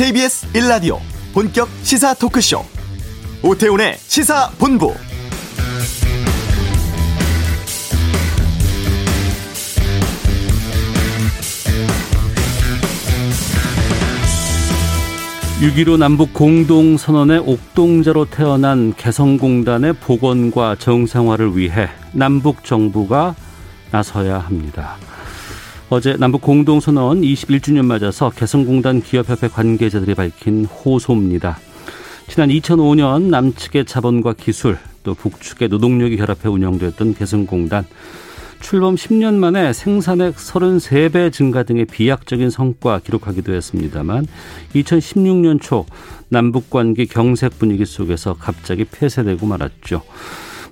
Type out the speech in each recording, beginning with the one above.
KBS 1라디오 본격 시사 토크쇼 오태훈의 시사본부 (6.15) 남북 공동선언의 옥동자로 태어난 개성공단의 복원과 정상화를 위해 남북 정부가 나서야 합니다. 어제 남북 공동선언 21주년 맞아서 개성공단 기업협회 관계자들이 밝힌 호소입니다. 지난 2005년 남측의 자본과 기술 또 북측의 노동력이 결합해 운영됐던 개성공단 출범 10년 만에 생산액 33배 증가 등의 비약적인 성과 기록하기도 했습니다만 2016년 초 남북 관계 경색 분위기 속에서 갑자기 폐쇄되고 말았죠.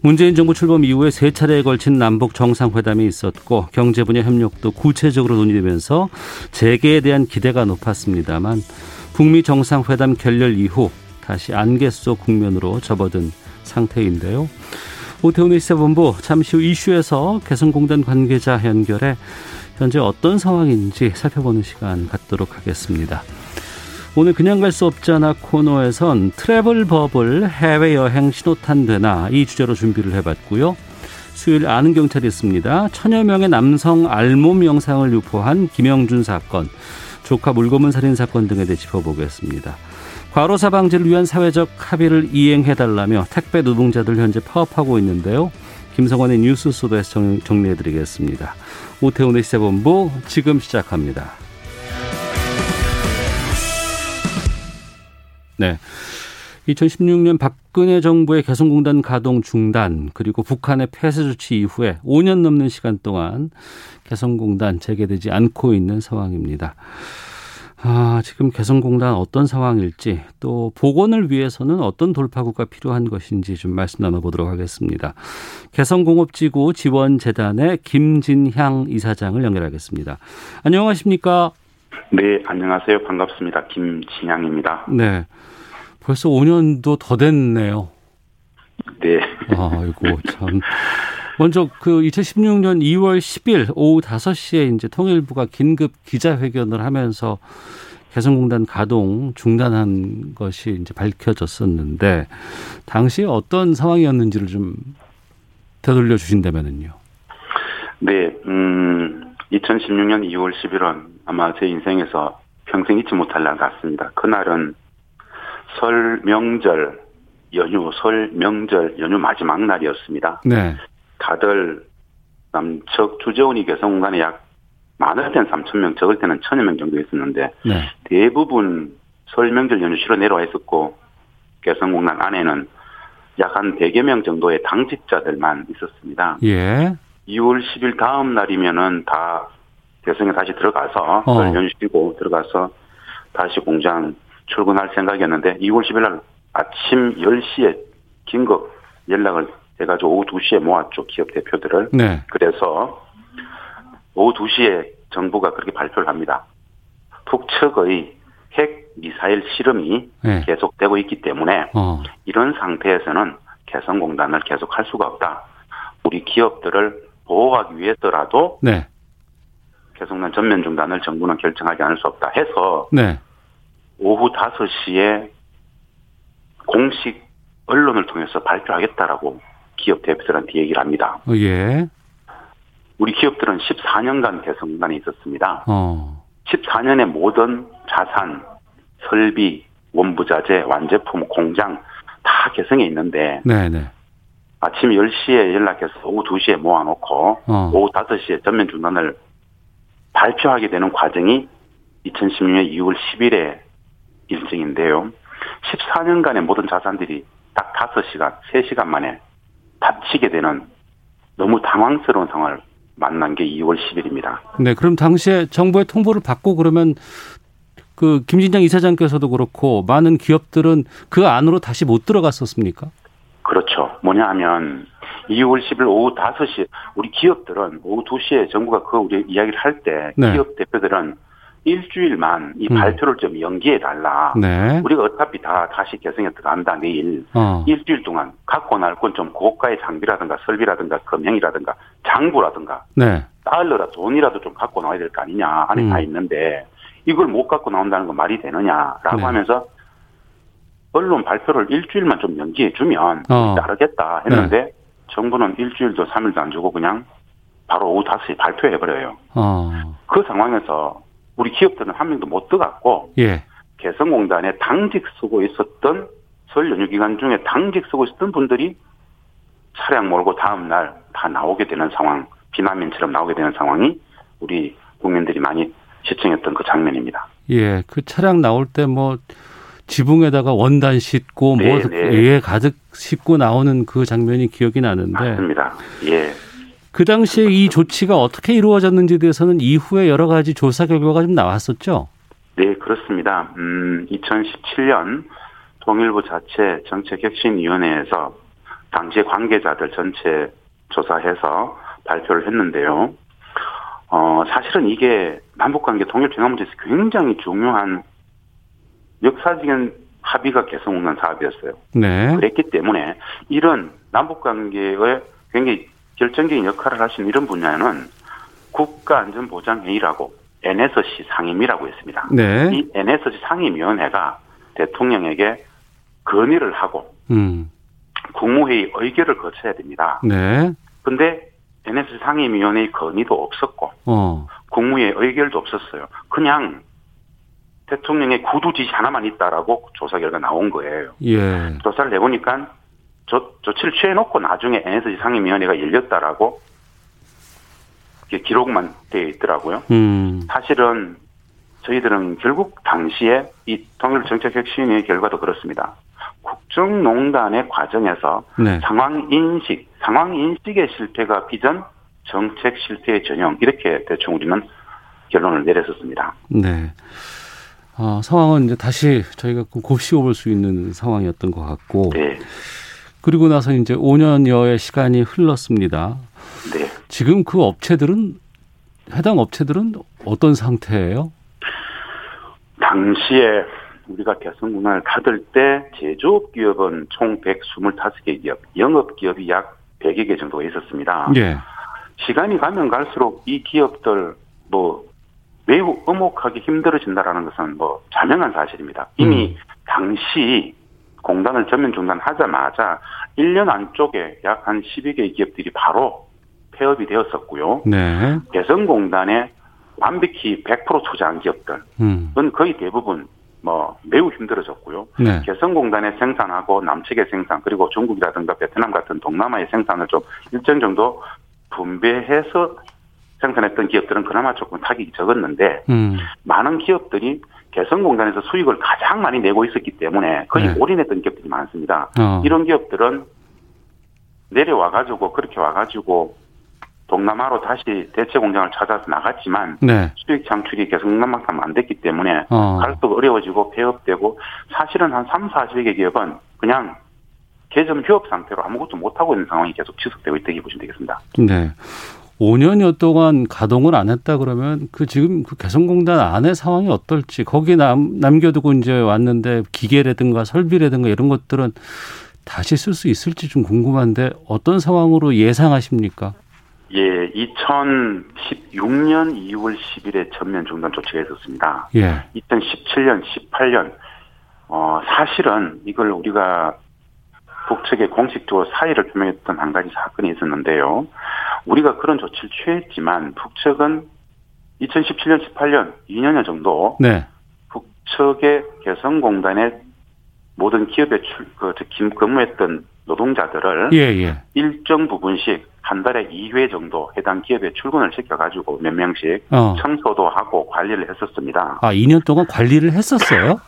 문재인 정부 출범 이후에 세 차례에 걸친 남북 정상회담이 있었고 경제 분야 협력도 구체적으로 논의되면서 재개에 대한 기대가 높았습니다만 북미 정상회담 결렬 이후 다시 안개 속 국면으로 접어든 상태인데요. 오태훈의 시사본부 잠시 후 이슈에서 개성공단 관계자 연결해 현재 어떤 상황인지 살펴보는 시간 갖도록 하겠습니다. 오늘 그냥 갈 수 없잖아 코너에선 트래블 버블 해외 여행 신호탄 되나 이 주제로 준비를 해봤고요. 수요일 아는 경찰이 있습니다. 천여 명의 남성 알몸 영상을 유포한 김영준 사건, 조카 물고문 살인 사건 등에 대해 짚어보겠습니다. 과로사 방지를 위한 사회적 합의를 이행해달라며 택배 노동자들 현재 파업하고 있는데요. 김성환의 뉴스 소도에서 정리해드리겠습니다. 오태훈의 시사본부 지금 시작합니다. 네. 2016년 박근혜 정부의 개성공단 가동 중단 그리고 북한의 폐쇄 조치 이후에 5년 넘는 시간 동안 개성공단 재개되지 않고 있는 상황입니다. 아, 지금 개성공단 어떤 상황일지 또 복원을 위해서는 어떤 돌파구가 필요한 것인지 좀 말씀 나눠보도록 하겠습니다. 개성공업지구 지원재단의 김진향 이사장을 연결하겠습니다. 안녕하십니까? 네, 안녕하세요. 반갑습니다. 김진향입니다. 네. 벌써 5년도 더 됐네요. 네. 아이고, 참. 먼저 그 2016년 2월 10일 오후 5시에 이제 통일부가 긴급 기자회견을 하면서 개성공단 가동 중단한 것이 이제 밝혀졌었는데 당시 어떤 상황이었는지를 좀 되돌려 주신다면은요. 네, 음, 2016년 2월 10일은 아마 제 인생에서 평생 잊지 못할 날 같습니다. 그날은 설 명절 연휴, 설 명절 연휴 마지막 날이었습니다. 네. 다들 남측 주재원이 개성공단에 약 많을 때는 3천 명, 적을 때는 천여 명 정도 있었는데 네. 대부분 설 명절 연휴 쉬러 내려와 있었고 개성공단 안에는 약 한 100여 명 정도의 당직자들만 있었습니다. 예. 2월 10일 다음 날이면은 다 개성에 다시 들어가서 어. 설 연휴 쉬고 들어가서 다시 공장 출근할 생각이었는데 2월 10일 날 아침 10시에 긴급 연락을 해가지고 오후 2시에 모았죠. 기업 대표들을. 네. 그래서 오후 2시에 정부가 그렇게 발표를 합니다. 북측의 핵 미사일 실험이 네. 계속되고 있기 때문에 어. 이런 상태에서는 개성공단을 계속할 수가 없다. 우리 기업들을 보호하기 위해서라도 네. 개성공단 전면 중단을 정부는 결정하지 않을 수 없다 해서 네. 오후 5시에 공식 언론을 통해서 발표하겠다라고 기업 대표들한테 얘기를 합니다. 어, 예. 우리 기업들은 14년간 개성공단에 있었습니다. 어. 14년의 모든 자산, 설비, 원부자재, 완제품, 공장 다 개성에 있는데 네, 네. 아침 10시에 연락해서 오후 2시에 모아놓고 어. 오후 5시에 전면 중단을 발표하게 되는 과정이 2016년 2월 10일에 일정인데요. 14년간의 모든 자산들이 딱 5시간, 3시간 만에 닫히게 되는 너무 당황스러운 상황을 만난 게 2월 10일입니다. 네, 그럼 당시에 정부의 통보를 받고 그러면 그 김진장 이사장께서도 그렇고 많은 기업들은 그 안으로 다시 못 들어갔었습니까? 그렇죠. 뭐냐 하면 2월 10일 오후 5시 우리 기업들은 오후 2시에 정부가 그 우리 이야기를 할때 네. 기업 대표들은 일주일만 이 음. 발표를 좀 연기해 달라. 네. 우리가 어차피 다 다시 개성에 들어간다 내일 어. 일주일 동안 갖고 날건좀 고가의 장비라든가 설비라든가 금형이라든가 장부라든가 네. 달러라 돈이라도 좀 갖고 나와야 될 거 아니냐 안에 음. 다 있는데 이걸 못 갖고 나온다는 건 말이 되느냐라고 네. 하면서 언론 발표를 일주일만 좀 연기해 주면 어. 따르겠다 했는데 정부는 일주일도 삼일도안 주고 그냥 바로 오후 5시에 발표해버려요. 어, 그 상황에서 우리 기업들은 한 명도 못 들어갔고 예, 개성공단에 당직 쓰고 있었던 설 연휴 기간 중에 당직 쓰고 있었던 분들이 차량 몰고 다음 날 다 나오게 되는 상황, 비난민처럼 나오게 되는 상황이 우리 국민들이 많이 시청했던 그 장면입니다. 예. 그 차량 나올 때 뭐 지붕에다가 원단 싣고 네, 뭐 네. 예, 가득 싣고 나오는 그 장면이 기억이 나는데 맞습니다. 예. 그 당시에 이 조치가 어떻게 이루어졌는지에 대해서는 이후에 여러 가지 조사 결과가 좀 나왔었죠. 네, 그렇습니다. 음, 2017년 통일부 자체 정책혁신위원회에서 당시 관계자들 전체 조사해서 발표를 했는데요. 어, 사실은 이게 남북관계 통일 평화 문제에서 굉장히 중요한 역사적인 합의가 개성공단 사업이었어요. 네. 그랬기 때문에 이런 남북관계의 굉장히 결정적인 역할을 하신 이런 분야는 국가안전보장회의라고 NSC 상임위라고 있습니다. 네. 이 NSC 상임위원회가 대통령에게 건의를 하고 음. 국무회의 의결을 거쳐야 됩니다. 네. 근데 NSC 상임위원회의 건의도 없었고 어. 국무회의 의결도 없었어요. 그냥 대통령의 구두 지시 하나만 있다라고 조사 결과 나온 거예요. 예. 조사를 해보니까 조, 조치를 취해놓고 나중에 NSC 상임위원회가 열렸다라고 기록만 되어 있더라고요. 음. 사실은 저희들은 결국 당시에 이 통일 정책 혁신의 결과도 그렇습니다. 국정농단의 과정에서 네. 상황 인식, 상황 인식의 실패가 빚은 정책 실패의 전형 이렇게 대충 우리는 결론을 내렸었습니다. 네. 어, 상황은 이제 다시 저희가 곱씹어 볼 수 있는 상황이었던 것 같고 네, 그리고 나서 이제 5년여의 시간이 흘렀습니다. 네. 지금 그 업체들은 해당 업체들은 어떤 상태예요? 당시에 우리가 개성군을 닫을 때 제조업 기업은 총 125개 기업, 영업 기업이 약 100여 개 정도가 있었습니다. 예. 시간이 가면 갈수록 이 기업들 뭐 매우 엄혹하게 힘들어진다라는 것은 뭐 자명한 사실입니다. 이미 당시 공단을 전면 중단하자마자 1년 안쪽에 약 한 12개 기업들이 바로 폐업이 되었었고요. 네. 개성공단에 완벽히 100% 투자한 기업들은 음. 거의 대부분 뭐 매우 힘들어졌고요. 네. 개성공단에 생산하고 남측의 생산 그리고 중국이라든가 베트남 같은 동남아의 생산을 좀 일정 정도 분배해서 생산했던 기업들은 그나마 조금 타격이 적었는데 음. 많은 기업들이 개성공단에서 수익을 가장 많이 내고 있었기 때문에 거의 네. 올인했던 기업들이 많습니다. 어. 이런 기업들은 내려와 가지고 그렇게 와 가지고 동남아로 다시 대체 공장을 찾아서 나갔지만 네. 수익 창출이 개성공단만큼 안 됐기 때문에 어. 갈수록 어려워지고 폐업되고 사실은 한 3, 40개 기업은 그냥 개점 휴업 상태로 아무것도 못하고 있는 상황이 계속 지속되고 있다고 보시면 되겠습니다. 네. 5년여 동안 가동을 안 했다 그러면 그 지금 그 개성공단 안의 상황이 어떨지 거기에 남, 남겨두고 이제 왔는데 기계라든가 설비라든가 이런 것들은 다시 쓸 수 있을지 좀 궁금한데 어떤 상황으로 예상하십니까? 예, 2016년 2월 10일에 전면 중단 조치가 있었습니다. 예. 2017년, 18년, 어, 사실은 이걸 우리가 북측에 공식적으로 사의를 표명했던 한 가지 사건이 있었는데요. 우리가 그런 조치를 취했지만 북측은 2017년, 18년, 2년여 정도 네. 북측의 개성공단의 모든 기업에 출, 그, 근무했던 노동자들을 예, 예. 일정 부분씩 한 달에 2회 정도 해당 기업에 출근을 시켜가지고 몇 명씩 어. 청소도 하고 관리를 했었습니다. 아, 2년 동안 관리를 했었어요?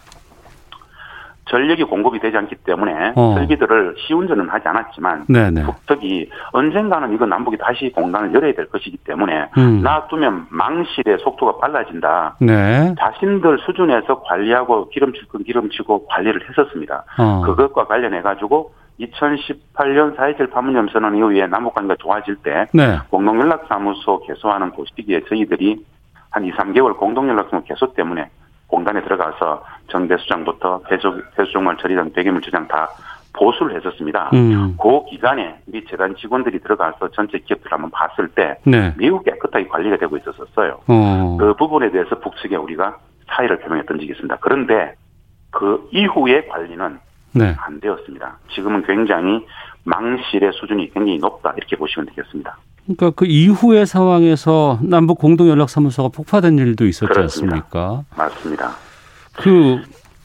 전력이 공급이 되지 않기 때문에 어. 설비들을 시운전은 하지 않았지만 네네. 북측이 언젠가는 이거 남북이 다시 공단을 열어야 될 것이기 때문에 음. 놔두면 망실의 속도가 빨라진다. 네. 자신들 수준에서 관리하고 기름칠 건 기름치고 관리를 했었습니다. 어. 그것과 관련해 가지고 2018년 4.27 판문점 선언 이후에 남북관계가 좋아질 때 네. 공동연락사무소 개소하는 그 시기에 저희들이 한 2, 3개월 공동연락사무소 개소 때문에 공단에 들어가서 정대수장부터 폐수, 폐수종말 처리장, 배기물 처장 다 보수를 했었습니다. 음. 그 기간에 우리 재단 직원들이 들어가서 전체 기업들을 한번 봤을 때 네. 매우 깨끗하게 관리가 되고 있었어요. 어. 그 부분에 대해서 북측에 우리가 사의를 표명했던 적이 있습니다. 그런데 그 이후의 관리는 네. 안 되었습니다. 지금은 굉장히 망실의 수준이 굉장히 높다 이렇게 보시면 되겠습니다. 그러니까 그 이후의 상황에서 남북 공동 연락사무소가 폭파된 일도 있었지 그렇습니다. 않습니까? 맞습니다. 그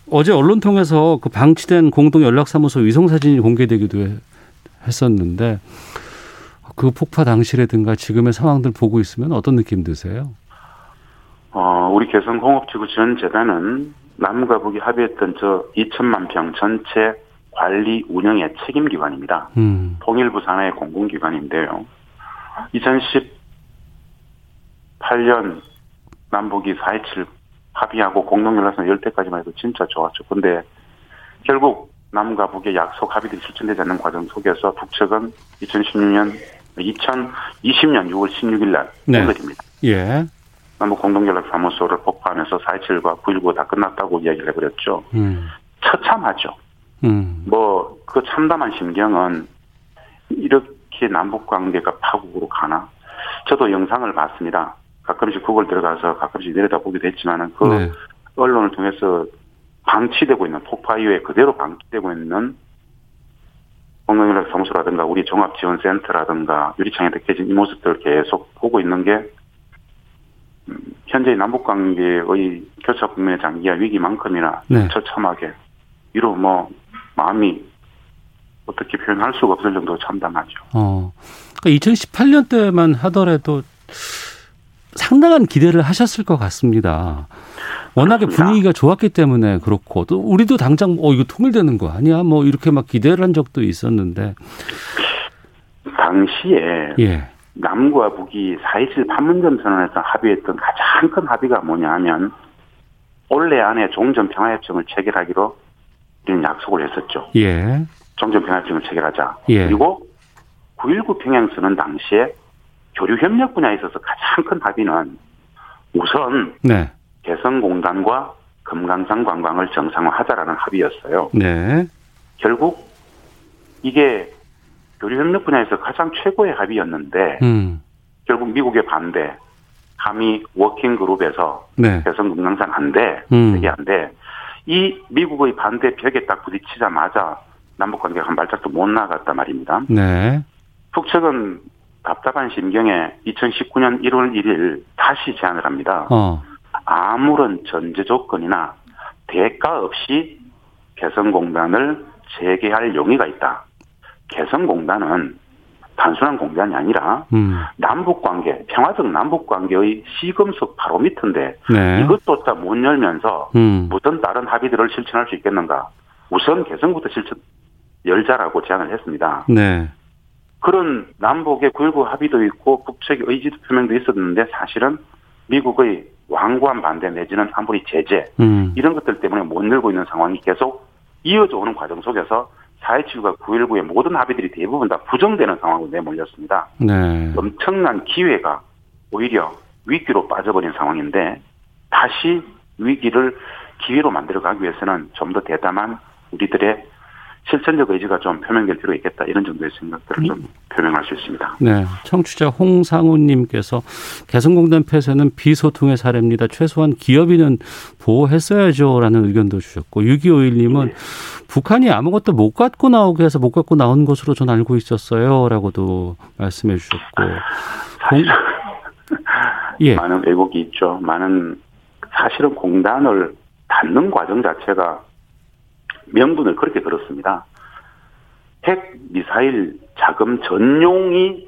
어제 언론 통해서 그 방치된 공동 연락사무소 위성 사진이 공개되기도 해- 했었는데 그 폭파 당시라든가 지금의 상황들 보고 있으면 어떤 느낌 드세요? 어, 우리 개성공업지구 지원재단은 남과 북이 합의했던 저 2천만 평 전체 관리 운영의 책임기관입니다. 음, 통일부 산하의 공공기관인데요. 2018년 남북이 4.27 합의하고 공동연락선 열 때까지만 해도 진짜 좋았죠. 근데 결국 남과 북의 약속 합의들이 실천되지 않는 과정 속에서 북측은 2016년, 2020년 6월 16일 날 네. 연결입니다. 예, 남북 공동연락사무소를 폭파하면서 4.27과 9.19 다 끝났다고 이야기를 해버렸죠. 음, 처참하죠. 음, 뭐 그 참담한 심경은 이렇게 남북 관계가 파국으로 가나? 저도 영상을 봤습니다. 가끔씩 구글 들어가서 가끔씩 내려다 보기도 했지만은 그 네, 언론을 통해서 방치되고 있는 폭파 이후에 그대로 방치되고 있는 공동연락 사무소라든가 우리 종합지원센터라든가 유리창에 느껴진 이 모습들을 계속 보고 있는 게 음, 현재 남북 관계의 교차 국면의 장기화 위기만큼이나 네. 처참하게 이로 뭐 마음이 어떻게 표현할 수가 없을 정도로 참담하죠. 어, 그러니까 2018년 때만 하더라도 상당한 기대를 하셨을 것 같습니다. 워낙에 그렇습니다. 분위기가 좋았기 때문에 그렇고 또 우리도 당장 어 이거 통일되는 거 아니야 뭐 이렇게 막 기대를 한 적도 있었는데 당시에 예 남과 북이 4.27 판문점 선언에서 합의했던 가장 큰 합의가 뭐냐 하면 올해 안에 종전 평화협정을 체결하기로 우리는 약속을 했었죠. 예, 종전평화협정을 체결하자. 예. 그리고 9.19 평양선언 당시에 교류 협력 분야에 있어서 가장 큰 합의는 우선 네, 개성공단과 금강산 관광을 정상화하자라는 합의였어요. 네, 결국 이게 교류 협력 분야에서 가장 최고의 합의였는데 음, 결국 미국의 반대, 한미 working group에서 네, 개성 금강산 안 돼, 음. 이게 안 돼. 이 미국의 반대 벽에 딱 부딪히자마자 남북 관계가 한 발짝도 못 나갔단 말입니다. 네, 북측은 답답한 심경에 2019년 1월 1일 다시 제안을 합니다. 어, 아무런 전제 조건이나 대가 없이 개성공단을 재개할 용의가 있다. 개성공단은 단순한 공단이 아니라 음, 남북 관계, 평화적 남북 관계의 시금석 바로미터인데 네, 이것조차 못 열면서 음, 무슨 다른 합의들을 실천할 수 있겠는가? 우선 개성부터 실천 열자라고 제안을 했습니다. 네, 그런 남북의 9.19 합의도 있고 북측의 의지도 표명도 있었는데 사실은 미국의 완고한 반대 내지는 아무리 제재 음, 이런 것들 때문에 못 열고 있는 상황이 계속 이어져 오는 과정 속에서 4.27과 9.19의 모든 합의들이 대부분 다 부정되는 상황으로 내몰렸습니다. 네, 엄청난 기회가 오히려 위기로 빠져버린 상황인데 다시 위기를 기회로 만들어가기 위해서는 좀 더 대담한 우리들의 실천적 의지가 좀 표명될 필요가 있겠다 이런 정도의 생각들을 좀 표명할 수 있습니다. 네. 청취자 홍상우님께서 개성공단 폐쇄는 비소통의 사례입니다. 최소한 기업인은 보호했어야죠라는 의견도 주셨고 6251님은 북한이 아무것도 못 갖고 나오게 해서 못 갖고 나온 것으로 전 알고 있었어요라고도 말씀해 주셨고 사실 예, 많은 왜곡이 있죠. 많은 사실은 공단을 닫는 과정 자체가 명분을 그렇게 들었습니다. 핵 미사일 자금 전용이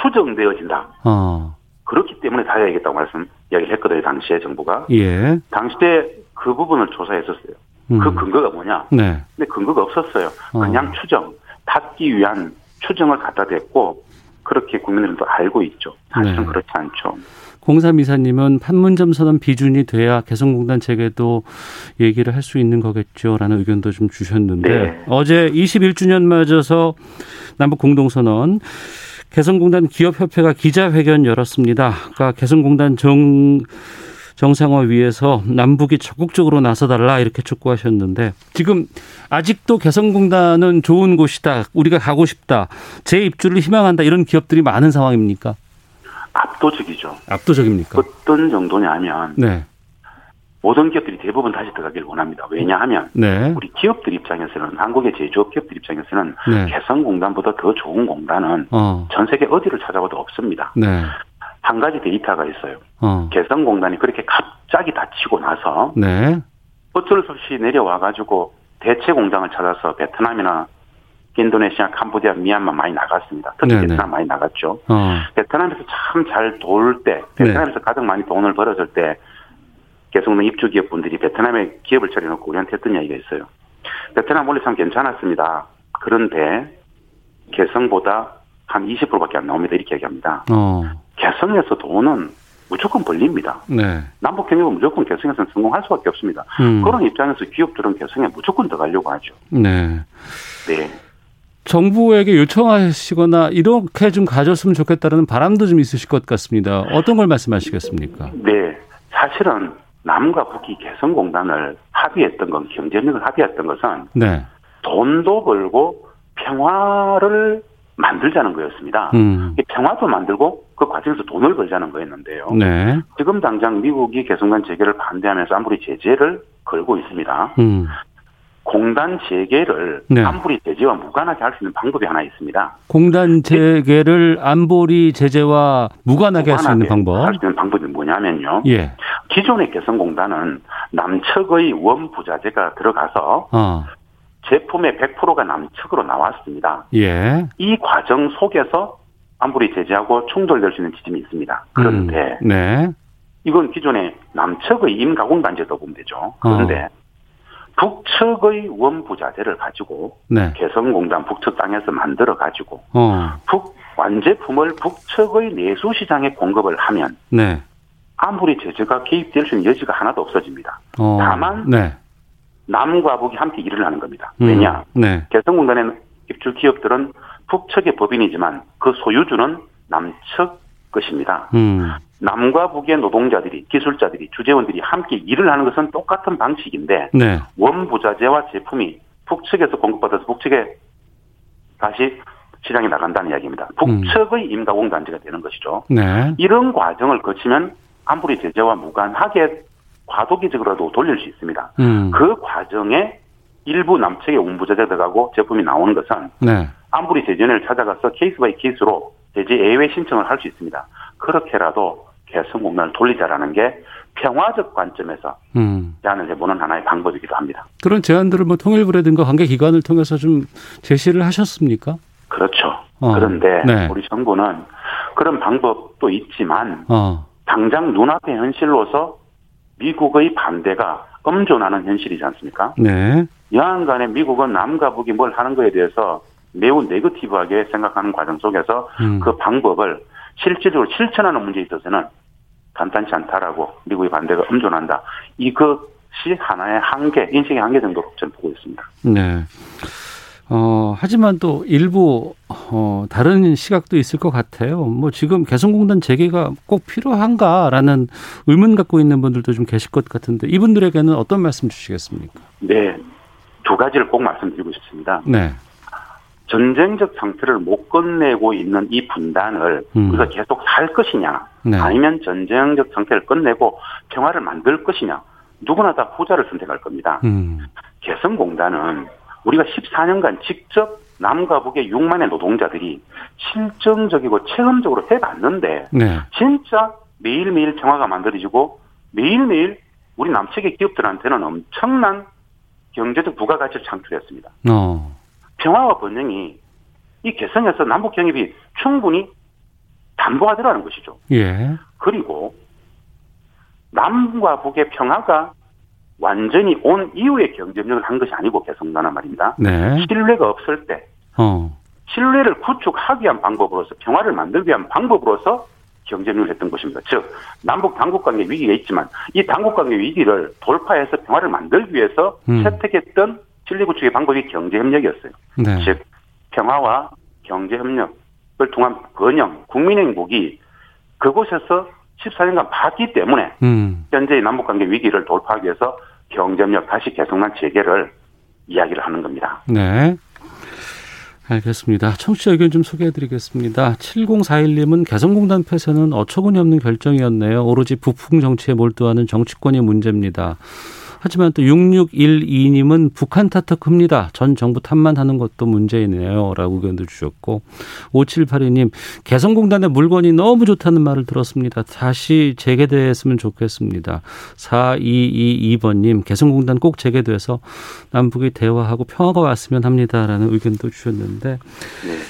추정되어진다. 어, 그렇기 때문에 닫아야겠다고 말씀 이야기를 했거든요. 당시에 정부가. 예, 당시에 그 부분을 조사했었어요. 음. 그 근거가 뭐냐? 네, 근데 근거가 없었어요. 어. 그냥 추정, 닫기 위한 추정을 갖다 댔고 그렇게 국민들도 알고 있죠. 사실은 네. 그렇지 않죠. 공삼이사님은 판문점 선언 비준이 돼야 개성공단 재개도 얘기를 할 수 있는 거겠죠라는 의견도 좀 주셨는데 네. 어제 21주년 맞아서 남북 공동선언 개성공단 기업협회가 기자회견 열었습니다. 그러니까 개성공단 정 정상화 위해서 남북이 적극적으로 나서달라 이렇게 촉구하셨는데 지금 아직도 개성공단은 좋은 곳이다. 우리가 가고 싶다. 재 입주를 희망한다. 이런 기업들이 많은 상황입니까? 압도적이죠. 압도적입니까? 어떤 정도냐면 네. 모든 기업들이 대부분 다시 들어가기를 원합니다. 왜냐하면 네. 우리 기업들 입장에서는 한국의 제조업 기업들 입장에서는 네. 개성공단보다 더 좋은 공단은 어. 전 세계 어디를 찾아봐도 없습니다. 네. 한 가지 데이터가 있어요. 어. 개성공단이 그렇게 갑자기 다치고 나서 네. 어쩔 수 없이 내려와 가지고 대체 공장을 찾아서 베트남이나 인도네시아, 캄보디아, 미얀마 많이 나갔습니다. 특히 네네. 베트남 많이 나갔죠. 어. 베트남에서 참잘돌 때, 베트남에서 가장 많이 돈을 벌어줄 때, 개성공 입주 기업분들이 베트남에 기업을 차려놓고 우리한테 했던 이야기가 있어요. 베트남 원래 참 괜찮았습니다. 그런데 개성보다 한 20%밖에 안 나옵니다. 이렇게 얘기합니다. 어. 개성에서 돈은 무조건 벌립니다. 네. 남북 경협은 무조건 개성에서는 성공할 수밖에 없습니다. 음. 그런 입장에서 기업들은 개성에 무조건 들어가려고 하죠. 네. 네. 정부에게 요청하시거나 이렇게 좀 가졌으면 좋겠다는 바람도 좀 있으실 것 같습니다. 어떤 걸 말씀하시겠습니까? 네. 사실은 남과 북이 개성공단을 합의했던 건 경제력을 합의했던 것은 네. 돈도 벌고 평화를 만들자는 거였습니다. 음. 이 평화도 만들고 그 과정에서 돈을 벌자는 거였는데요. 네. 지금 당장 미국이 개성관 재개를 반대하면서 아무리 제재를 걸고 있습니다. 음. 공단 재개를 네. 안보리 제재와 무관하게 할 수 있는 방법이 하나 있습니다. 공단 재개를 안보리 제재와 무관하게 할수 있는 방법. 할 수 있는 방법이 뭐냐면요. 예. 기존의 개성공단은 남측의 원부자재가 들어가서 어. 제품의 100%가 남측으로 나왔습니다. 예. 이 과정 속에서 안보리 제재하고 충돌될 수 있는 지점이 있습니다. 그런데 음. 네. 이건 기존의 남측의 임가공단제도 보면 되죠. 그런데 어. 북측의 원부자재를 가지고 네. 개성공단 북측 땅에서 만들어 가지고 어. 북 완제품을 북측의 내수 시장에 공급을 하면 네. 아무리 제재가 개입될 수 있는 여지가 하나도 없어집니다. 어. 다만 네. 남과 북이 함께 일을 하는 겁니다. 음. 왜냐? 네. 개성공단의 입주 기업들은 북측의 법인이지만 그 소유주는 남측 것입니다. 음. 남과 북의 노동자들이, 기술자들이, 주재원들이 함께 일을 하는 것은 똑같은 방식인데 네. 원부자재와 제품이 북측에서 공급받아서 북측에 다시 시장에 나간다는 이야기입니다. 북측의 임가공단지가 되는 것이죠. 네. 이런 과정을 거치면 안보리 제재와 무관하게 과도기적으로라도 돌릴 수 있습니다. 음. 그 과정에 일부 남측의 원부자재 들어가고 제품이 나오는 것은 네. 안보리 제재위를 찾아가서 case by case로 제재 예외 신청을 할 수 있습니다. 그렇게라도 개성공단을 돌리자라는 게 평화적 관점에서 음. 제안을 해보는 하나의 방법이기도 합니다. 그런 제안들을 뭐 통일부라든가 관계 기관을 통해서 좀 제시를 하셨습니까? 그렇죠. 어, 그런데 네. 우리 정부는 그런 방법도 있지만 어. 당장 눈앞의 현실로서 미국의 반대가 엄존하는 현실이지 않습니까? 네. 여하간에 미국은 남과 북이 뭘 하는 거에 대해서 매우 네거티브하게 생각하는 과정 속에서 음. 그 방법을 실질적으로 실천하는 문제에 있어서는 간단치 않다라고 미국의 반대가 엄존한다. 이것이 하나의 한계, 인식의 한계 정도로 저는 보고 있습니다. 네. 어, 하지만 또 일부, 어, 다른 시각도 있을 것 같아요. 뭐 지금 개성공단 재개가 꼭 필요한가라는 의문 갖고 있는 분들도 좀 계실 것 같은데 이분들에게는 어떤 말씀 주시겠습니까? 네. 두 가지를 꼭 말씀드리고 싶습니다. 네. 전쟁적 상태를 못 끝내고 있는 이 분단을 음. 우리가 계속 살 것이냐, 네. 아니면 전쟁적 상태를 끝내고 평화를 만들 것이냐, 누구나 다 후자를 선택할 겁니다. 음. 개성공단은 우리가 14년간 직접 남과 북의 6만의 노동자들이 실정적이고 체험적으로 해봤는데 네. 진짜 매일매일 평화가 만들어지고 매일매일 우리 남측의 기업들한테는 엄청난 경제적 부가가치를 창출했습니다. 어. 평화와 번영이 이 개성에서 남북 경협이 충분히 담보하더라는 것이죠. 예. 그리고 남과 북의 평화가 완전히 온 이후에 경쟁력을 한 것이 아니고 개성단은 말입니다. 네. 신뢰가 없을 때 어. 신뢰를 구축하기 위한 방법으로서 평화를 만들기 위한 방법으로서 경쟁을 했던 것입니다. 즉 남북 당국관계 위기가 있지만 이 당국관계 위기를 돌파해서 평화를 만들기 위해서 음. 채택했던 신뢰 구축의 방법이 경제 협력이었어요. 네. 즉 평화와 경제 협력을 통한 번영, 국민 행복이 그곳에서 14년간 봤기 때문에 음. 현재의 남북관계 위기를 돌파하기 위해서 경제협력 다시 개성난 재개를 이야기를 하는 겁니다. 네. 알겠습니다. 청취자 의견 좀 소개해드리겠습니다. 7041님은 개성공단 폐쇄는 어처구니 없는 결정이었네요. 오로지 부풍 정치에 몰두하는 정치권이 문제입니다. 하지만 또 6612님은 북한 탓도 큽니다. 전 정부 탓만 하는 것도 문제이네요. 라고 의견도 주셨고 5782님 개성공단의 물건이 너무 좋다는 말을 들었습니다. 다시 재개됐으면 좋겠습니다. 4222번님 개성공단 꼭 재개돼서 남북이 대화하고 평화가 왔으면 합니다라는 의견도 주셨는데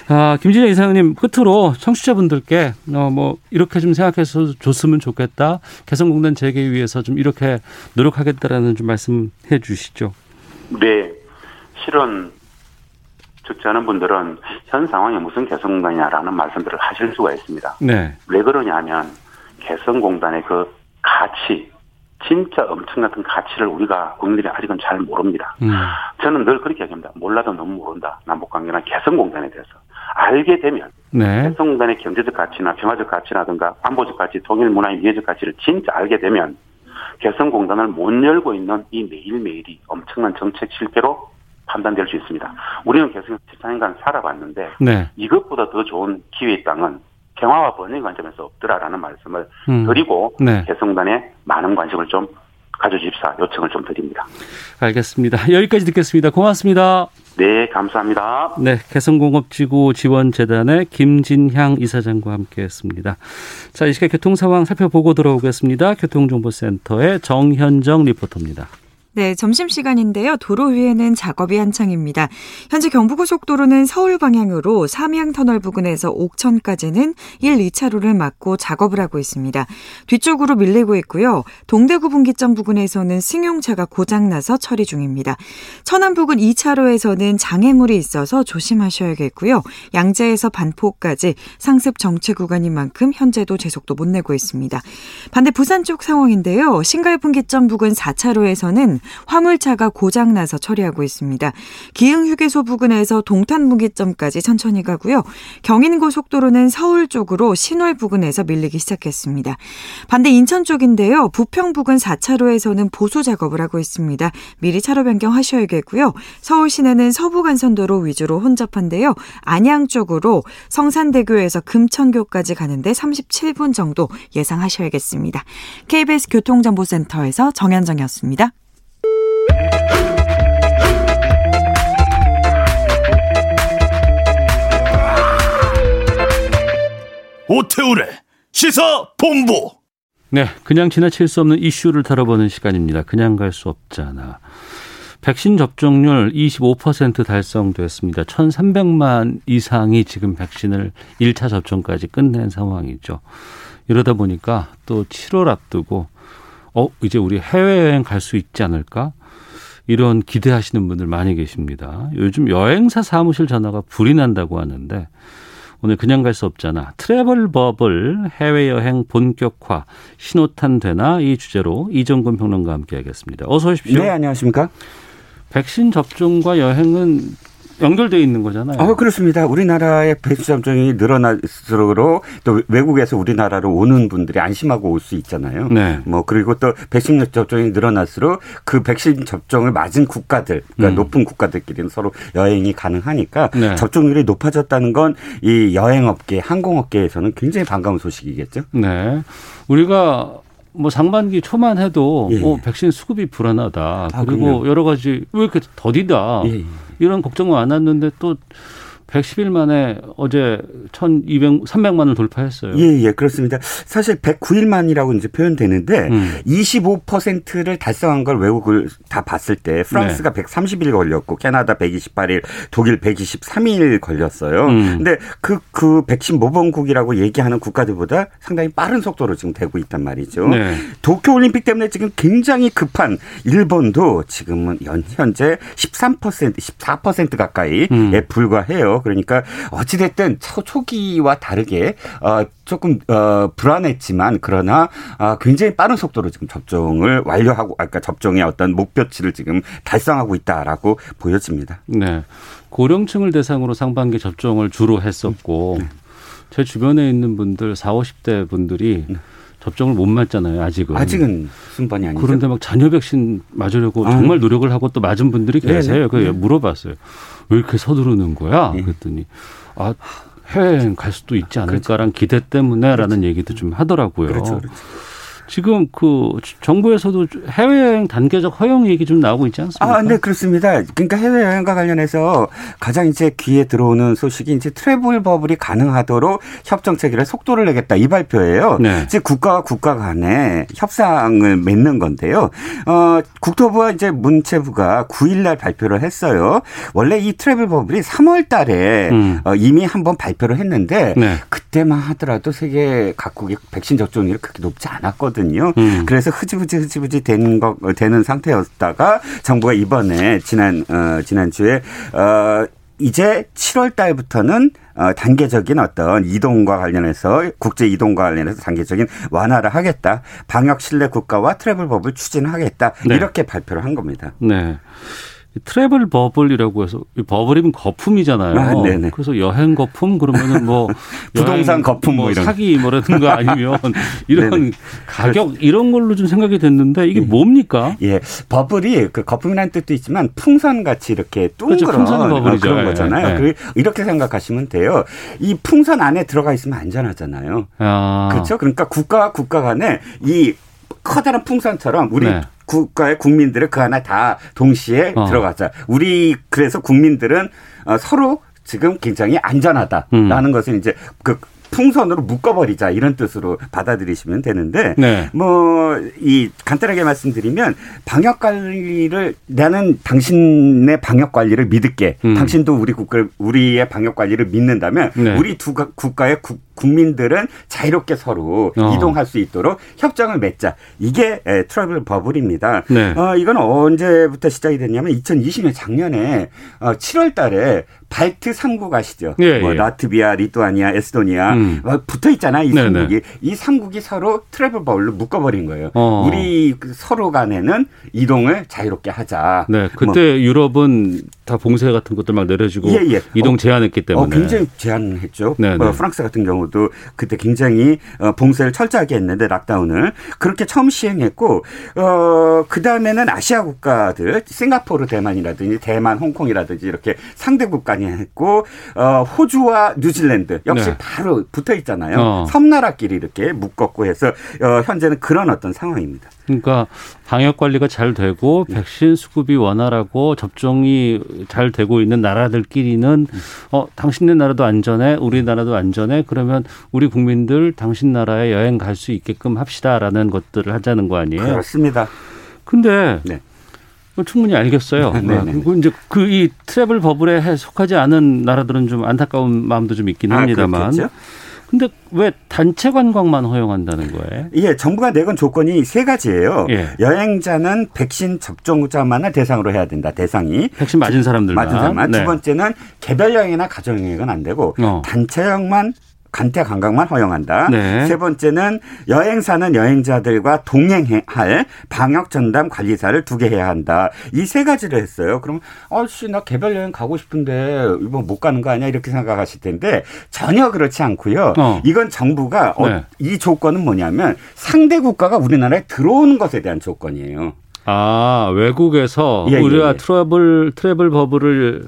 아, 김진영 이사장님 끝으로 청취자분들께 어, 뭐 이렇게 좀 생각해서 줬으면 좋겠다. 개성공단 재개 위해서 좀 이렇게 노력하겠다라는 좀 말씀해 주시죠. 네. 실은 듣지 않은 분들은 현 상황이 무슨 개성공단이냐라는 말씀들을 하실 수가 있습니다. 네. 왜 그러냐면 개성공단의 그 가치, 진짜 엄청난 가치를 우리가 국민들이 아직은 잘 모릅니다. 음. 저는 늘 그렇게 얘기합니다. 몰라도 너무 모른다. 남북관계나 개성공단에 대해서. 알게 되면 네. 개성공단의 경제적 가치나 평화적 가치라든가 안보적 가치, 통일 문화의 미래적 가치를 진짜 알게 되면 개성공단을 못 열고 있는 이 매일매일이 엄청난 정책 실패로 판단될 수 있습니다. 우리는 계속 14년간 살아봤는데 네. 이것보다 더 좋은 기회의 땅은 평화와 번영의 관점에서 없더라라는 말씀을 음. 드리고 네. 개성단에 많은 관심을 좀 가져주십사 요청을 좀 드립니다. 알겠습니다. 여기까지 듣겠습니다. 고맙습니다. 네, 감사합니다. 네, 개성공업지구 지원재단의 김진향 이사장과 함께했습니다. 자, 이 시각 교통 상황 살펴보고 들어오겠습니다. 교통정보센터의 정현정 리포터입니다. 네, 점심시간인데요. 도로 위에는 작업이 한창입니다. 현재 경부고속도로는 서울 방향으로 삼양터널 부근에서 옥천까지는 1, 2차로를 막고 작업을 하고 있습니다. 뒤쪽으로 밀리고 있고요. 동대구 분기점 부근에서는 승용차가 고장나서 처리 중입니다. 천안 부근 2차로에서는 장애물이 있어서 조심하셔야겠고요. 양재에서 반포까지 상습 정체 구간인 만큼 현재도 제속도 못 내고 있습니다. 반대 부산 쪽 상황인데요. 신갈 분기점 부근 4차로에서는 화물차가 고장나서 처리하고 있습니다. 기흥 휴게소 부근에서 동탄 분기점까지 천천히 가고요. 경인고속도로는 서울 쪽으로 신월 부근에서 밀리기 시작했습니다. 반대 인천 쪽인데요. 부평 부근 4차로에서는 보수 작업을 하고 있습니다. 미리 차로 변경하셔야겠고요. 서울 시내는 서부 간선도로 위주로 혼잡한데요. 안양 쪽으로 성산대교에서 금천교까지 가는데 37분 정도 예상하셔야겠습니다. KBS 교통정보센터에서 정현정이었습니다. 오태우래 시사 본부. 네, 그냥 지나칠 수 없는 이슈를 다뤄보는 시간입니다. 그냥 갈 수 없잖아. 백신 접종률 25% 달성됐습니다. 1,300만 이상이 지금 백신을 1차 접종까지 끝낸 상황이죠. 이러다 보니까 또 7월 앞두고 어, 이제 우리 해외여행 갈 수 있지 않을까? 이런 기대하시는 분들 많이 계십니다. 요즘 여행사 사무실 전화가 불이 난다고 하는데 오늘 그냥 갈 수 없잖아. 트래블 버블 해외여행 본격화 신호탄 되나 이 주제로 이정근 평론가와 함께하겠습니다. 어서 오십시오. 네, 안녕하십니까? 백신 접종과 여행은 연결돼 있는 거잖아요. 어, 그렇습니다. 우리나라의 백신 접종이 늘어날수록 또 외국에서 우리나라로 오는 분들이 안심하고 올 수 있잖아요. 네. 뭐 그리고 또 백신 접종이 늘어날수록 그 백신 접종을 맞은 국가들, 그러니까 음. 높은 국가들끼리는 서로 여행이 가능하니까 네. 접종률이 높아졌다는 건 이 여행업계, 항공업계에서는 굉장히 반가운 소식이겠죠. 네. 우리가 뭐 상반기 초만 해도 예, 예. 어, 백신 수급이 불안하다. 아, 그리고 그럼요. 여러 가지 왜 이렇게 더디다. 예, 예. 이런 걱정은 많았는데 또 110일 만에 어제 1,200, 300만을 돌파했어요. 예, 예, 그렇습니다. 사실 109일 만이라고 이제 표현되는데 음. 25%를 달성한 걸 외국을 다 봤을 때 프랑스가 네. 130일 걸렸고 캐나다 128일, 독일 123일 걸렸어요. 음. 근데 그, 그 백신 모범국이라고 얘기하는 국가들보다 상당히 빠른 속도로 지금 되고 있단 말이죠. 네. 도쿄올림픽 때문에 지금 굉장히 급한 일본도 지금은 연, 현재 13%, 14% 가까이에 음. 불과해요. 그러니까 어찌됐든 초, 초기와 다르게 어, 조금 어, 불안했지만 그러나 어, 굉장히 빠른 속도로 지금 접종을 완료하고 아까 접종의 어떤 목표치를 지금 달성하고 있다라고 보여집니다. 네. 고령층을 대상으로 상반기 접종을 주로 했었고 제 주변에 있는 분들 4, 50대 분들이 접종을 못 맞잖아요. 아직은. 아직은 순번이 아니죠. 그런데 막 자녀 백신 맞으려고 아. 정말 노력을 하고 또 맞은 분들이 네네. 계세요. 네. 물어봤어요. 왜 이렇게 서두르는 거야? 네. 그랬더니 아 해외여행 갈 수도 있지 않을까라는 기대 때문에라는 얘기도 좀 하더라고요. 그렇죠, 그렇죠. 지금 그 정부에서도 해외여행 단계적 허용 얘기 좀 나오고 있지 않습니까? 아, 네, 그렇습니다. 그러니까 해외여행과 관련해서 가장 이제 귀에 들어오는 소식이 이제 travel bubble이 가능하도록 협정 체결에 속도를 내겠다 이 발표예요. 네. 이제 국가와 국가 간에 협상을 맺는 건데요. 어, 국토부와 이제 문체부가 9일 날 발표를 했어요. 원래 이 travel bubble이 3월 달에 음. 어, 이미 한번 발표를 했는데 네. 그때만 하더라도 세계 각국의 백신 접종률이 그렇게 높지 않았거든요. 음. 그래서 흐지부지 흐지부지 되는 거 되는 상태였다가 정부가 이번에 지난 어 지난 주에 어 이제 7월 달부터는 어, 단계적인 어떤 이동과 관련해서 국제 이동과 관련해서 단계적인 완화를 하겠다. 방역 신뢰 국가와 트래블 법을 추진하겠다. 네. 이렇게 발표를 한 겁니다. 네. 이 트래블 버블이라고 해서 이 버블이면 거품이잖아요. 아, 네네. 그래서 여행 거품 그러면은 뭐 부동산 거품 뭐 이런 사기 뭐라든가 아니면 이런 네네. 가격 이런 걸로 좀 생각이 됐는데 이게 뭡니까? 예, 버블이 그 거품이라는 뜻도 있지만 풍선 같이 이렇게 둥그런 그렇죠. 버블이죠. 어, 그런 예, 거잖아요. 예. 그 이렇게 생각하시면 돼요. 이 풍선 안에 들어가 있으면 안전하잖아요. 아, 그렇죠. 그러니까 국가와 국가 간에 이 커다란 풍선처럼 우리 네. 국가의 국민들을 그 안에 다 동시에 어. 들어가자. 우리 그래서 국민들은 어, 서로 지금 굉장히 안전하다라는 음. 것을 이제 그 풍선으로 묶어버리자 이런 뜻으로 받아들이시면 되는데 네. 뭐이 간단하게 말씀드리면 방역 관리를 나는 당신의 방역 관리를 믿을게. 음. 당신도 우리 국가 우리의 방역 관리를 믿는다면 네. 우리 두 가- 국가의 국, 국민들은 자유롭게 서로 어. 이동할 수 있도록 협정을 맺자. 이게 에, travel bubble입니다. 네. 어, 이건 언제부터 시작이 됐냐면 2020년 작년에 어, 7월 달에 발트 3국 아시죠? 예, 뭐 예. 라트비아, 리투아니아, 에스토니아 음. 어, 붙어 있잖아. 이 네네. 3국이. 이 3국이 서로 travel bubble로 묶어버린 거예요. 어. 우리 그 서로 간에는 이동을 자유롭게 하자. 네. 뭐, 그때 유럽은 다 봉쇄 같은 것들 막 내려주고 예, 예. 이동 어, 제한했기 때문에. 어, 굉장히 제한했죠. 네네. 뭐 프랑스 같은 경우도 그때 굉장히 어, 봉쇄를 철저하게 했는데 락다운을 그렇게 처음 시행했고 어, 그 다음에는 아시아 국가들 싱가포르 대만이라든지 대만 홍콩이라든지 이렇게 상대 국 간이 했고 어, 호주와 뉴질랜드 역시 네. 바로 붙어 있잖아요. 어. 섬나라끼리 이렇게 묶었고 해서 어, 현재는 그런 어떤 상황입니다. 그러니까 방역 관리가 잘 되고 네. 백신 수급이 원활하고 접종이 잘 되고 있는 나라들끼리는 어 당신네 나라도 안전해 우리나라도 안전해 그러면 우리 국민들 당신 나라에 여행 갈 수 있게끔 합시다라는 것들을 하자는 거 아니에요. 그렇습니다. 근데 네. 그거 충분히 알겠어요. 네, 네, 네. 그리고 이제 그 이 트래블 버블에 속하지 않은 나라들은 좀 안타까운 마음도 좀 있긴 아, 합니다만. 그렇겠죠? 근데 왜 단체 관광만 허용한다는 거예요? 예, 정부가 내건 조건이 세 가지예요. 예. 여행자는 백신 접종자만을 대상으로 해야 된다. 대상이. 백신 맞은 사람들만. 맞은 사람만. 네. 두 번째는 개별 여행이나 가정 여행은 안 되고 어. 단체 여행만 간태 관광만 허용한다. 네. 세 번째는 여행사는 여행자들과 동행할 방역 전담 관리사를 두게 해야 한다. 이 세 가지를 했어요. 그럼 아씨 나 개별 여행 가고 싶은데 이번 못 가는 거 아니야 이렇게 생각하실 텐데 전혀 그렇지 않고요. 어. 이건 정부가 어, 네. 이 조건은 뭐냐면 상대 국가가 우리나라에 들어오는 것에 대한 조건이에요. 아 외국에서 예, 예, 우리가 예. travel travel bubble을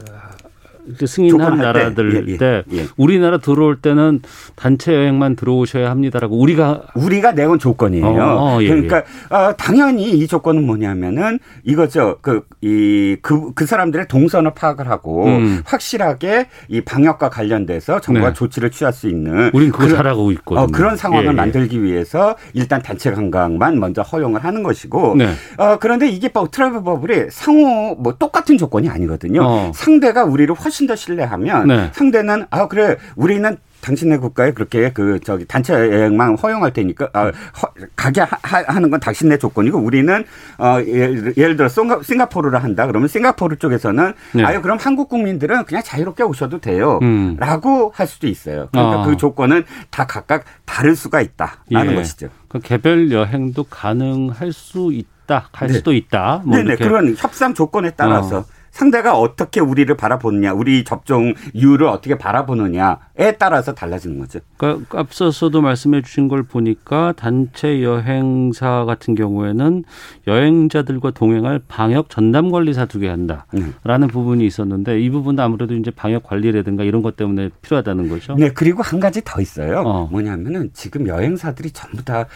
승인한 조건할 때, 나라들 예, 예, 때 예. 우리나라 들어올 때는 단체 여행만 들어오셔야 합니다라고 우리가 우리가 내건 조건이에요. 어, 어, 예, 그러니까 어, 당연히 이 조건은 뭐냐면은 이거죠. 그이그그 사람들의 동선을 파악을 하고 음. 확실하게 이 방역과 관련돼서 정부가 네. 조치를 취할 수 있는 우린 그거 그런- 잘하고 있거든요. 어, 그런 상황을. 만들기 위해서 일단 단체 관광만 먼저 허용을 하는 것이고 네. 어, 그런데 이게 뭐 트래블 버블이 상호 뭐 똑같은 조건이 아니거든요. 어. 상대가 우리를 훨씬 더 신뢰하면 네. 상대는 아 그래 우리는 당신네 국가에 그렇게 그 저기 단체 여행만 허용할 테니까 아, 허- 가게 하, 하는 건 당신네 조건이고 우리는 어 예를, 예를 들어 싱가, 싱가포르를 한다 그러면 싱가포르 쪽에서는 네. 아유 그럼 한국 국민들은 그냥 자유롭게 오셔도 돼요. 음. 라고 할 수도 있어요. 그러니까 아. 그 조건은 다 각각 다를 수가 있다라는 예. 것이죠. 그 개별 여행도 가능할 수 있다, 갈 네. 수도 있다. 뭐 네네. 그런 협상 조건에 따라서 어. 상대가 어떻게 우리를 바라보느냐, 우리 접종 이유를 어떻게 바라보느냐에 따라서 달라지는 거죠. 그러니까 앞서서도 말씀해 주신 걸 보니까 단체 여행사 같은 경우에는 여행자들과 동행할 방역 전담 관리사 두게 한다라는 네. 부분이 있었는데 이 부분도 아무래도 이제 방역 관리라든가 이런 것 때문에 필요하다는 거죠. 네, 그리고 한 가지 더 있어요. 어. 뭐냐면은 지금 여행사들이 전부 다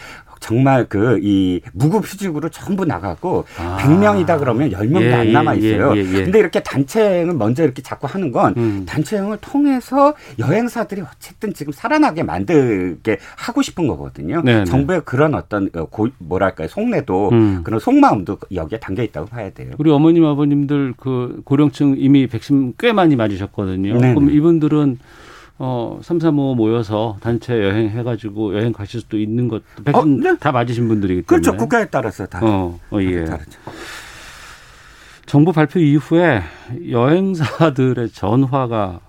정말 그 이 무급 휴직으로 전부 나가고 아. 100명이다 그러면 10명도 예, 안 남아 있어요. 예, 예, 예, 근데 이렇게 단체여행을 먼저 이렇게 자꾸 하는 건 음. 단체여행을 통해서 여행사들이 어쨌든 지금 살아나게 만들게 하고 싶은 거거든요. 네네. 네. 정부의 그런 어떤 어, 고, 뭐랄까요 속내도 음. 그런 속마음도 여기에 담겨 있다고 봐야 돼요. 우리 어머님 아버님들 그 고령층 이미 백신 꽤 많이 맞으셨거든요. 네네. 그럼 이분들은 어, 3, 3, 5 모여서 단체 여행 해가지고 여행 가실 수도 있는 것도 백신 어, 네. 다 맞으신 분들이기 때문에. 그렇죠. 국가에 따라서 다. 어, 어 예. 다르죠. 정부 발표 이후에 여행사들의 전화가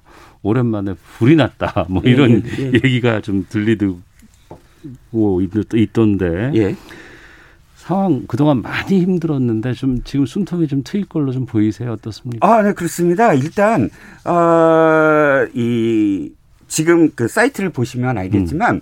오랜만에 불이 났다. 뭐 예, 이런 예, 예, 예. 얘기가 좀 들리고 있던데. 예. 상황 그동안 많이 힘들었는데 좀 지금 숨통이 좀 트일 걸로 좀 보이세요 어떻습니까? 아, 네 그렇습니다. 일단 어 이 지금 그 사이트를 보시면 알겠지만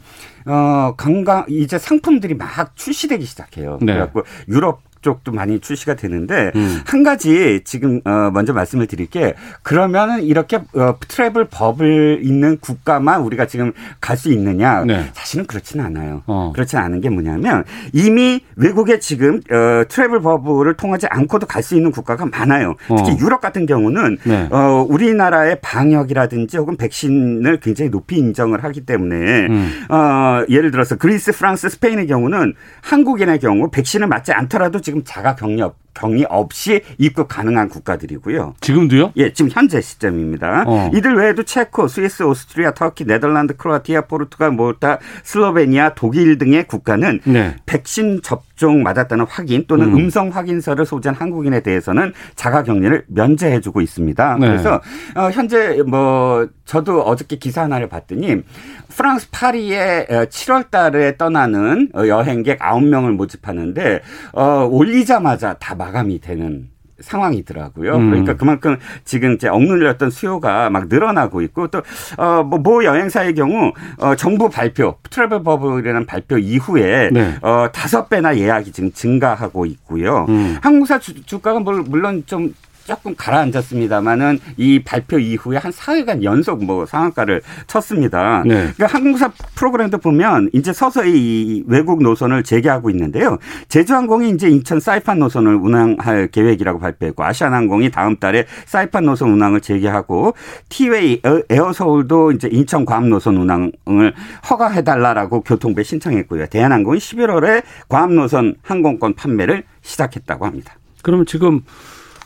음. 어 관광 이제 상품들이 막 출시되기 시작해요. 네. 그래갖고 유럽 쪽도 많이 출시가 되는데 음. 한 가지 지금 어 먼저 말씀을 드릴 게 그러면은 이렇게 어 travel bubble 있는 국가만 우리가 지금 갈 수 있느냐 네. 사실은 그렇지는 않아요. 어. 그렇지 않은 게 뭐냐면 이미 외국에 지금 어 travel bubble을 통하지 않고도 갈 수 있는 국가가 많아요. 특히 어. 유럽 같은 경우는 네. 어 우리나라의 방역이라든지 혹은 백신을 굉장히 높이 인정을 하기 때문에 음. 어 예를 들어서 그리스, 프랑스, 스페인의 경우는 한국인의 경우 백신을 맞지 않더라도 지금 지금 자가 격려 격리 없이 입국 가능한 국가들이고요. 지금도요? 예, 지금 현재 시점입니다. 어. 이들 외에도 체코, 스위스, 오스트리아, 터키, 네덜란드, 크로아티아, 포르투갈, 몰타, 슬로베니아, 독일 등의 국가는 네. 백신 접종 맞았다는 확인 또는 음. 성 확인서를 소지한 한국인에 대해서는 자가 격리를 면제해 주고 있습니다. 네. 그래서 어, 현재 뭐 저도 어저께 기사 하나를 봤더니 프랑스 파리에 7월 달에 떠나는 어, 여행객 9명을 모집하는데 어 올리자마자 다 마감이 되는 상황이더라고요. 음. 그러니까 그만큼 지금 이제 억눌렸던 수요가 막 늘어나고 있고 또어뭐 모 여행사의 경우 어 정부 발표 트래블 버블이라는 발표 이후에 네. 어 다섯 배나 예약이 지금 증가하고 있고요. 음. 항공사 주, 주가가 물론 좀 조금 가라앉았습니다만은 이 발표 이후에 한 4일간 연속 뭐 상한가를 쳤습니다. 네. 그러니까 항공사 프로그램도 보면 이제 서서히 이 외국 노선을 재개하고 있는데요. 제주항공이 이제 인천 사이판 노선을 운항할 계획이라고 발표했고 아시아나항공이 다음 달에 사이판 노선 운항을 재개하고 티웨이 에어서울도 이제 인천 괌 노선 운항을 허가해 달라라고 교통부에 신청했고요. 대한항공이 11월에 괌 노선 항공권 판매를 시작했다고 합니다. 그러면 지금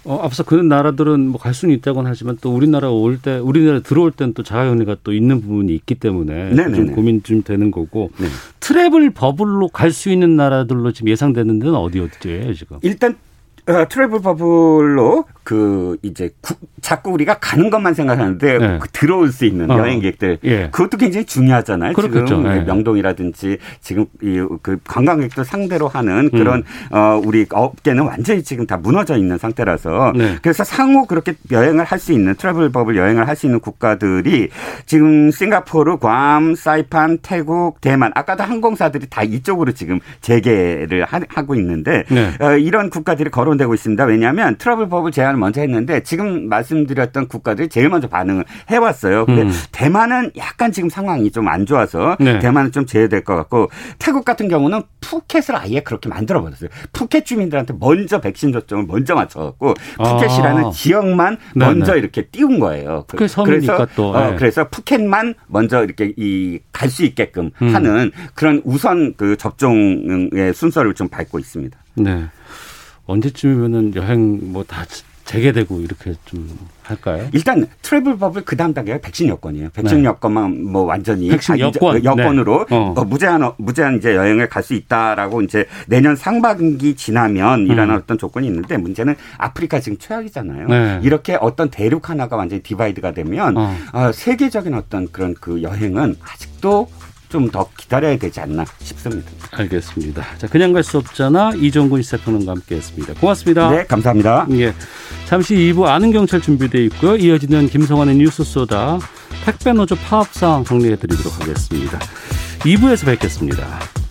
어, 앞서 그 나라들은 뭐 갈 수는 있다고는 하지만 또 우리나라 올 때, 우리나라 들어올 때는 또 자가격리가 또 있는 부분이 있기 때문에 네네네. 좀 고민 좀 되는 거고 네. travel bubble로 갈 수 있는 나라들로 지금 예상되는 데는 어디 어디예요 지금? 일단 어, travel bubble로 그 이제 구, 자꾸 우리가 가는 것만 생각하는데 네. 그 들어올 수 있는 어. 여행객들 예. 그것도 굉장히 중요하잖아요. 그렇겠죠. 지금 네. 명동이라든지 지금 이 그 관광객들 상대로 하는 음. 그런 음. 어 우리 업계는 완전히 지금 다 무너져 있는 상태라서 네. 그래서 상호 그렇게 여행을 할 수 있는 travel bubble 여행을 할 수 있는 국가들이 지금 싱가포르, 괌, 사이판, 태국, 대만 아까도 항공사들이 다 이쪽으로 지금 재개를 하 고 있는데 네. 어, 이런 국가들이 거론되고 있습니다. 왜냐하면 travel bubble 제한 제안을 먼저 했는데 지금 말씀드렸던 국가들이 제일 먼저 반응을 해왔어요. 근데 음. 대만은 약간 지금 상황이 좀 안 좋아서 네. 대만은 좀 제외될 것 같고 태국 같은 경우는 푸켓을 아예 그렇게 만들어 버렸어요. 푸켓 주민들한테 먼저 백신 접종을 먼저 맞춰갖고 푸켓이라는 아. 지역만 네 먼저 네. 이렇게 띄운 거예요. 푸켓 그래서 또. 어, 네. 그래서 푸켓만 먼저 이렇게 이 갈 수 있게끔 음. 하는 그런 우선 그 접종의 순서를 좀 밟고 있습니다. 네. 언제쯤이면은 여행 뭐 다 재개되고 이렇게 좀 할까요? 일단 travel bubble 그 다음 단계가 백신 여권이에요. 백신 네. 여권만 뭐 완전히 백신 여권 여권으로 네. 어. 어. 무제한 무제한 이제 여행을 갈 수 있다라고 이제 내년 상반기 지나면 이라는 음. 어떤 조건이 있는데 문제는 아프리카 지금 최악이잖아요. 네. 이렇게 어떤 대륙 하나가 완전히 divide가 되면 어. 어, 세계적인 어떤 그런 그 여행은 아직도 좀 더 기다려야 되지 않나 싶습니다. 알겠습니다. 자, 그냥 갈 수 없잖아. 이종근 시사평론가 함께 했습니다. 고맙습니다. 네, 감사합니다. 예. 잠시 2부 아는 경찰 준비되어 있고요. 이어지는 김성환의 뉴스 소다 택배 노조 파업 상황 정리해 드리도록 하겠습니다. 2부에서 뵙겠습니다.